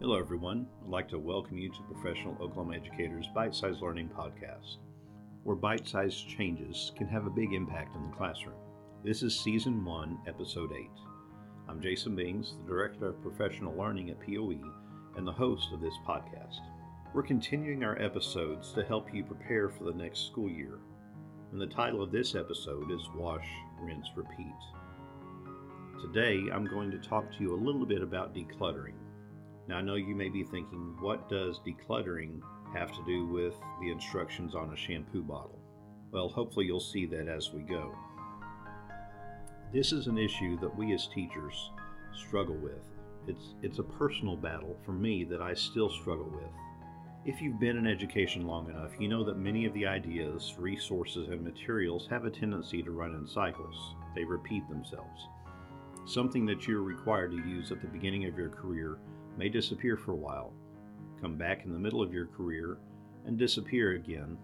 Hello, everyone. I'd like to welcome you to Professional Oklahoma Educators Bite Size Learning Podcast, where bite sized changes can have a big impact in the classroom. This is Season 1, Episode 8. I'm Jason Bings, the Director of Professional Learning at POE and the host of this podcast. We're continuing our episodes to help you prepare for the next school year. And the title of this episode is Wash, Rinse, Repeat. Today, I'm going to talk to you a little bit about decluttering. Now, I know you may be thinking, what does decluttering have to do with the instructions on a shampoo bottle? Well, hopefully, you'll see that as we go. This is an issue that we as teachers struggle with. It's, it's a personal battle for me that I still struggle with. If you've been in education long enough, you know that many of the ideas, resources, and materials have a tendency to run in cycles. They repeat themselves. Something that you're required to use at the beginning of your career may disappear for a while, come back in the middle of your career, and disappear again,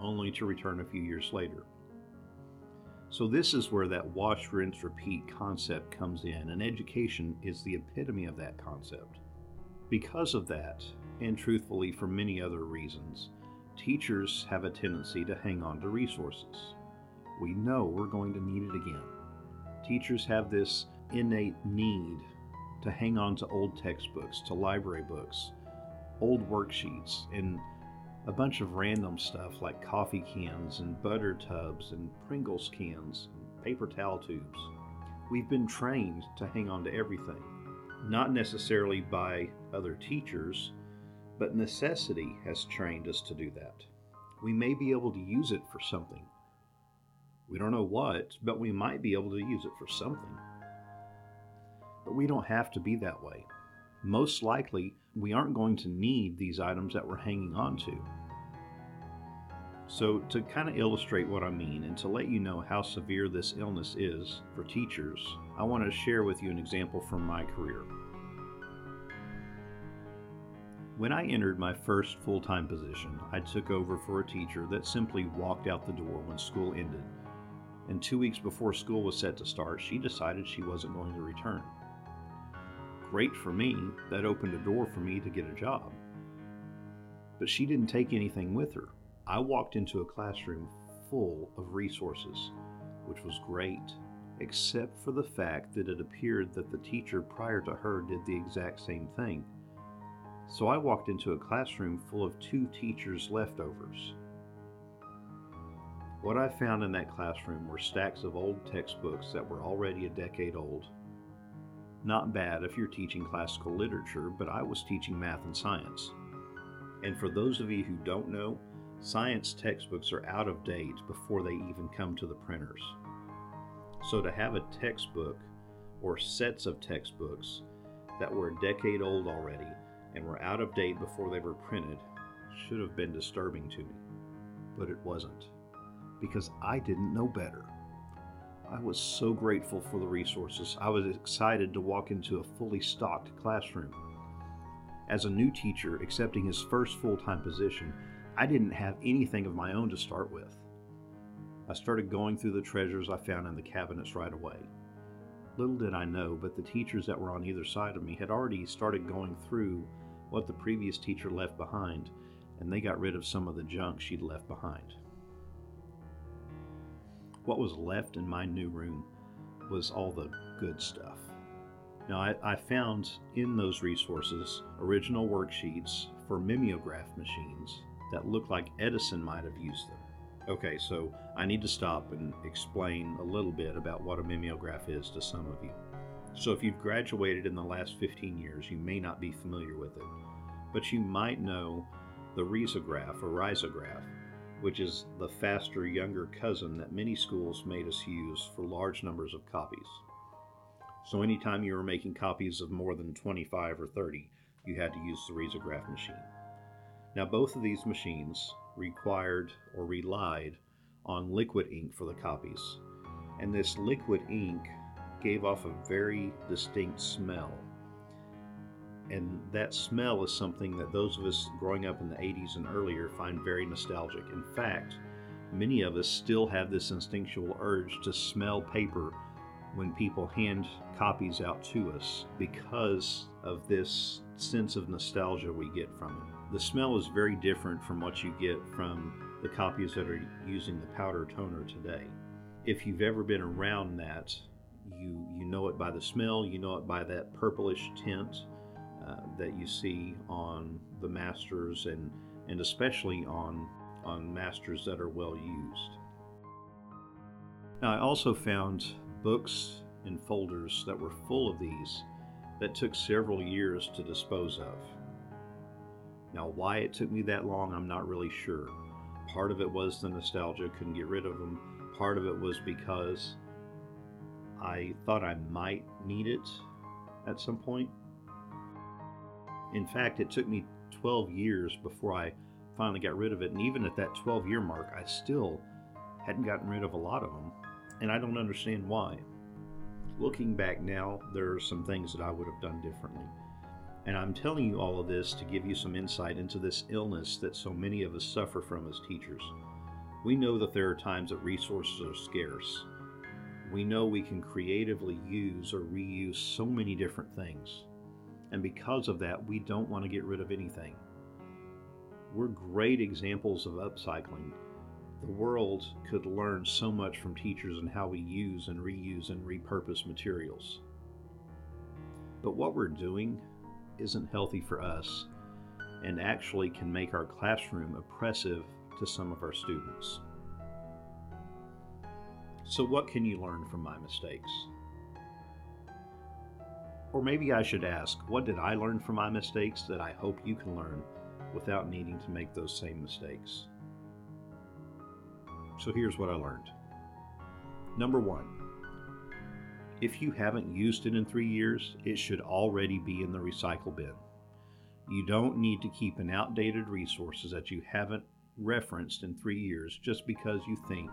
only to return a few years later. So, this is where that wash, rinse, repeat concept comes in, and education is the epitome of that concept. Because of that, and truthfully for many other reasons, teachers have a tendency to hang on to resources. We know we're going to need it again. Teachers have this innate need to hang on to old textbooks, to library books, old worksheets, and a bunch of random stuff like coffee cans and butter tubs and Pringles cans and paper towel tubes. We've been trained to hang on to everything, not necessarily by other teachers, but necessity has trained us to do that. We may be able to use it for something. We don't know what, but we might be able to use it for something. But we don't have to be that way. Most likely, we aren't going to need these items that we're hanging on to. So, to kind of illustrate what I mean and to let you know how severe this illness is for teachers, I want to share with you an example from my career. When I entered my first full time position, I took over for a teacher that simply walked out the door when school ended. And two weeks before school was set to start, she decided she wasn't going to return great for me. That opened a door for me to get a job. But she didn't take anything with her. I walked into a classroom full of resources, which was great, except for the fact that it appeared that the teacher prior to her did the exact same thing. So I walked into a classroom full of two teachers' leftovers. What I found in that classroom were stacks of old textbooks that were already a decade old not bad if you're teaching classical literature, but I was teaching math and science. And for those of you who don't know, science textbooks are out of date before they even come to the printers. So to have a textbook or sets of textbooks that were a decade old already and were out of date before they were printed should have been disturbing to me. But it wasn't, because I didn't know better. I was so grateful for the resources. I was excited to walk into a fully stocked classroom. As a new teacher accepting his first full time position, I didn't have anything of my own to start with. I started going through the treasures I found in the cabinets right away. Little did I know, but the teachers that were on either side of me had already started going through what the previous teacher left behind, and they got rid of some of the junk she'd left behind. What was left in my new room was all the good stuff. Now, I, I, found in those resources original worksheets for mimeograph machines that looked like Edison might have used them. Okay, so I need to stop and explain a little bit about what a mimeograph is to some of you. So, if you've graduated in the last 15 years, you may not be familiar with it, but you might know the risograph or risograph which is the faster younger cousin that many schools made us use for large numbers of copies. So anytime you were making copies of more than 25 or 30, you had to use the risograph machine. Now both of these machines required or relied on liquid ink for the copies. And this liquid ink gave off a very distinct smell and that smell is something that those of us growing up in the 80s and earlier find very nostalgic. In fact, many of us still have this instinctual urge to smell paper when people hand copies out to us because of this sense of nostalgia we get from it. The smell is very different from what you get from the copies that are using the powder toner today. If you've ever been around that, you you know it by the smell, you know it by that purplish tint uh, that you see on the masters and and especially on on masters that are well used. Now I also found books and folders that were full of these that took several years to dispose of. Now, why it took me that long, I'm not really sure. Part of it was the nostalgia, couldn't get rid of them. Part of it was because I thought I might need it at some point. In fact, it took me 12 years before I finally got rid of it. And even at that 12 year mark, I still hadn't gotten rid of a lot of them. And I don't understand why. Looking back now, there are some things that I would have done differently. And I'm telling you all of this to give you some insight into this illness that so many of us suffer from as teachers. We know that there are times that resources are scarce. We know we can creatively use or reuse so many different things. And because of that, we don't want to get rid of anything. We're great examples of upcycling the world could learn so much from teachers and how we use and reuse and repurpose materials. But what we're doing isn't healthy for us and actually can make our classroom oppressive to some of our students. So, what can you learn from my mistakes? Or maybe I should ask, what did I learn from my mistakes that I hope you can learn without needing to make those same mistakes? So here's what I learned. Number one, if you haven't used it in three years, it should already be in the recycle bin. You don't need to keep an outdated resources that you haven't referenced in three years just because you think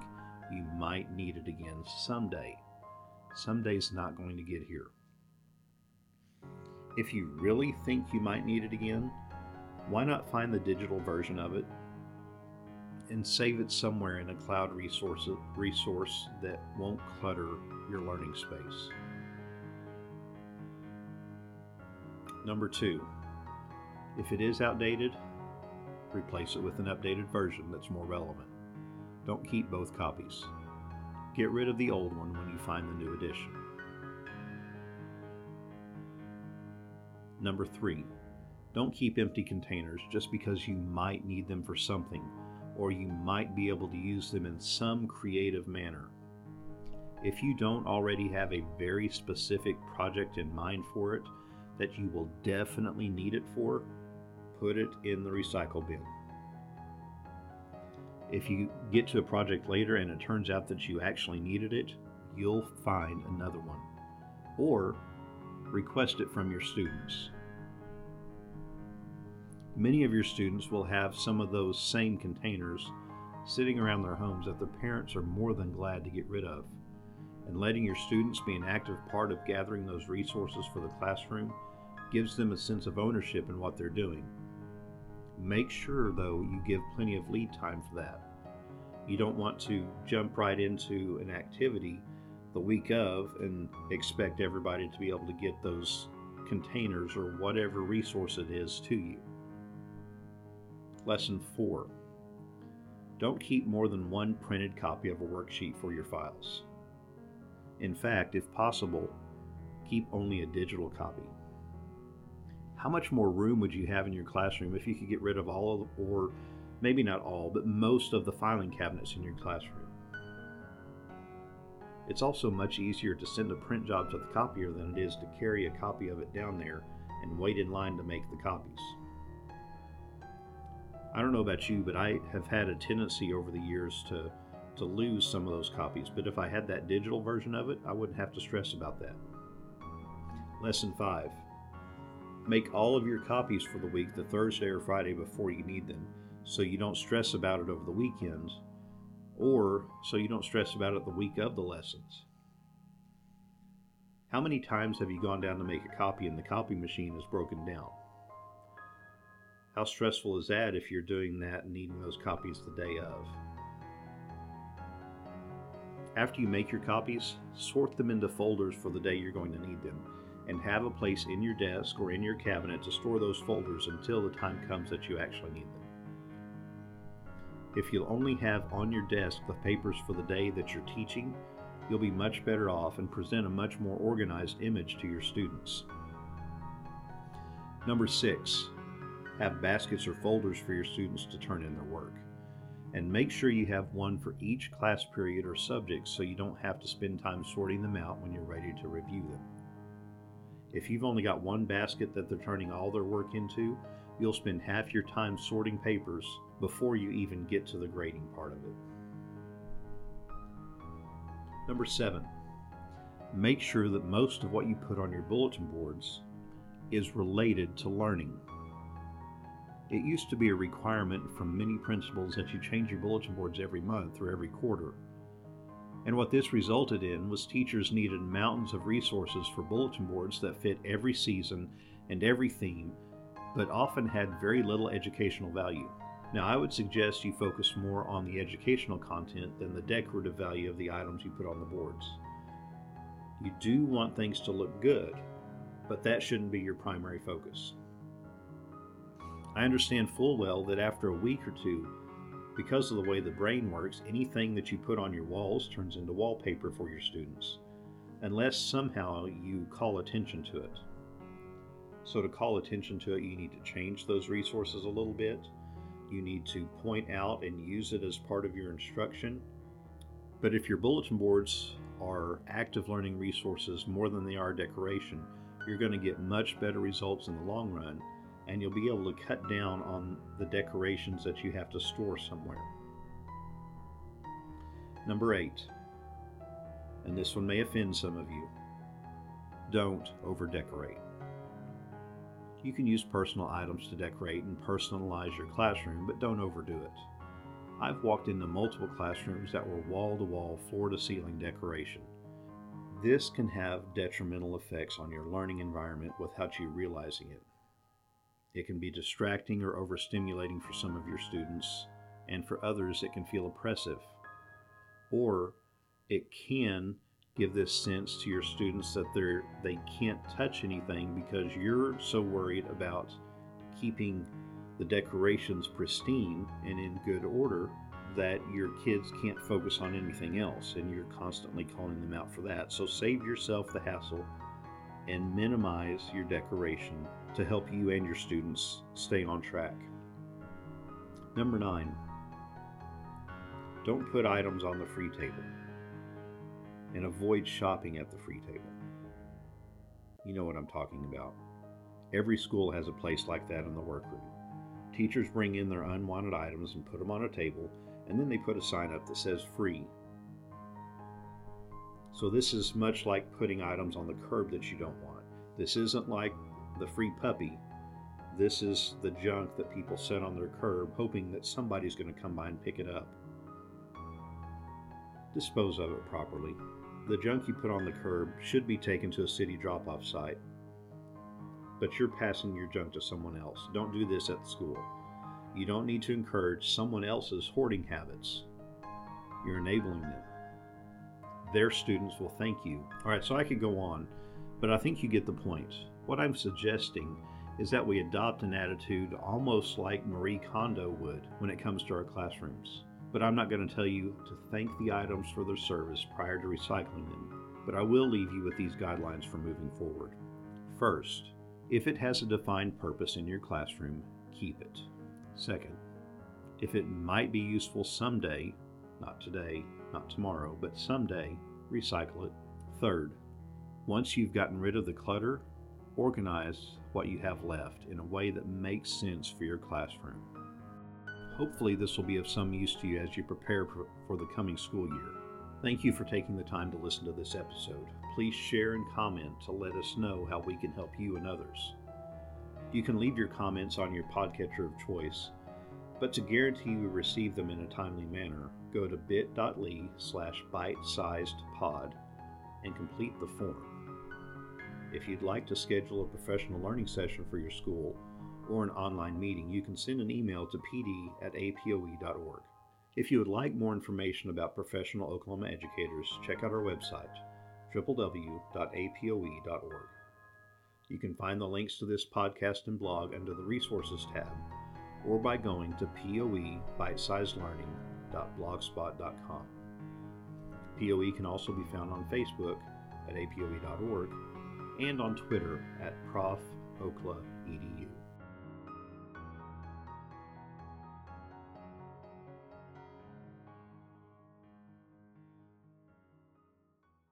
you might need it again someday. Someday's not going to get here. If you really think you might need it again, why not find the digital version of it and save it somewhere in a cloud resource, resource that won't clutter your learning space. Number two, if it is outdated, replace it with an updated version that's more relevant. Don't keep both copies. Get rid of the old one when you find the new edition. Number three, don't keep empty containers just because you might need them for something or you might be able to use them in some creative manner. If you don't already have a very specific project in mind for it that you will definitely need it for, put it in the recycle bin. If you get to a project later and it turns out that you actually needed it, you'll find another one. Or request it from your students. Many of your students will have some of those same containers sitting around their homes that their parents are more than glad to get rid of. And letting your students be an active part of gathering those resources for the classroom gives them a sense of ownership in what they're doing. Make sure, though, you give plenty of lead time for that. You don't want to jump right into an activity the week of and expect everybody to be able to get those containers or whatever resource it is to you. Lesson 4 Don't keep more than one printed copy of a worksheet for your files. In fact, if possible, keep only a digital copy. How much more room would you have in your classroom if you could get rid of all of, or maybe not all, but most of the filing cabinets in your classroom? It's also much easier to send a print job to the copier than it is to carry a copy of it down there and wait in line to make the copies. I don't know about you, but I have had a tendency over the years to to lose some of those copies. But if I had that digital version of it, I wouldn't have to stress about that. Lesson 5. Make all of your copies for the week the Thursday or Friday before you need them so you don't stress about it over the weekend or so you don't stress about it the week of the lessons. How many times have you gone down to make a copy and the copy machine is broken down? How stressful is that if you're doing that and needing those copies the day of? After you make your copies, sort them into folders for the day you're going to need them and have a place in your desk or in your cabinet to store those folders until the time comes that you actually need them. If you'll only have on your desk the papers for the day that you're teaching, you'll be much better off and present a much more organized image to your students. Number six, have baskets or folders for your students to turn in their work. And make sure you have one for each class period or subject so you don't have to spend time sorting them out when you're ready to review them. If you've only got one basket that they're turning all their work into, you'll spend half your time sorting papers before you even get to the grading part of it. Number seven, make sure that most of what you put on your bulletin boards is related to learning. It used to be a requirement from many principals that you change your bulletin boards every month or every quarter. And what this resulted in was teachers needed mountains of resources for bulletin boards that fit every season and every theme, but often had very little educational value. Now, I would suggest you focus more on the educational content than the decorative value of the items you put on the boards. You do want things to look good, but that shouldn't be your primary focus. I understand full well that after a week or two, because of the way the brain works, anything that you put on your walls turns into wallpaper for your students, unless somehow you call attention to it. So, to call attention to it, you need to change those resources a little bit. You need to point out and use it as part of your instruction. But if your bulletin boards are active learning resources more than they are decoration, you're going to get much better results in the long run and you'll be able to cut down on the decorations that you have to store somewhere. Number eight, and this one may offend some of you don't over decorate. You can use personal items to decorate and personalize your classroom, but don't overdo it. I've walked into multiple classrooms that were wall to wall, floor to ceiling decoration. This can have detrimental effects on your learning environment without you realizing it. It can be distracting or overstimulating for some of your students, and for others, it can feel oppressive. Or it can give this sense to your students that they're they can't touch anything because you're so worried about keeping the decorations pristine and in good order that your kids can't focus on anything else and you're constantly calling them out for that. So save yourself the hassle and minimize your decoration to help you and your students stay on track. Number nine, don't put items on the free table and avoid shopping at the free table. You know what I'm talking about. Every school has a place like that in the workroom. Teachers bring in their unwanted items and put them on a table, and then they put a sign up that says free. So, this is much like putting items on the curb that you don't want. This isn't like the free puppy. This is the junk that people set on their curb, hoping that somebody's going to come by and pick it up. Dispose of it properly. The junk you put on the curb should be taken to a city drop off site. But you're passing your junk to someone else. Don't do this at school. You don't need to encourage someone else's hoarding habits. You're enabling them. Their students will thank you. All right, so I could go on, but I think you get the point. What I'm suggesting is that we adopt an attitude almost like Marie Kondo would when it comes to our classrooms. But I'm not going to tell you to thank the items for their service prior to recycling them, but I will leave you with these guidelines for moving forward. First, if it has a defined purpose in your classroom, keep it. Second, if it might be useful someday, not today, not tomorrow, but someday, recycle it. Third, once you've gotten rid of the clutter Organize what you have left in a way that makes sense for your classroom. Hopefully, this will be of some use to you as you prepare for the coming school year. Thank you for taking the time to listen to this episode. Please share and comment to let us know how we can help you and others. You can leave your comments on your podcatcher of choice, but to guarantee you receive them in a timely manner, go to bit.ly slash bite-sized pod and complete the form. If you'd like to schedule a professional learning session for your school or an online meeting, you can send an email to pd at apoe.org. If you would like more information about professional Oklahoma educators, check out our website, www.apoe.org. You can find the links to this podcast and blog under the Resources tab or by going to poebitesizelearning.blogspot.com. POE can also be found on Facebook at apoe.org and on Twitter at profokla.edu.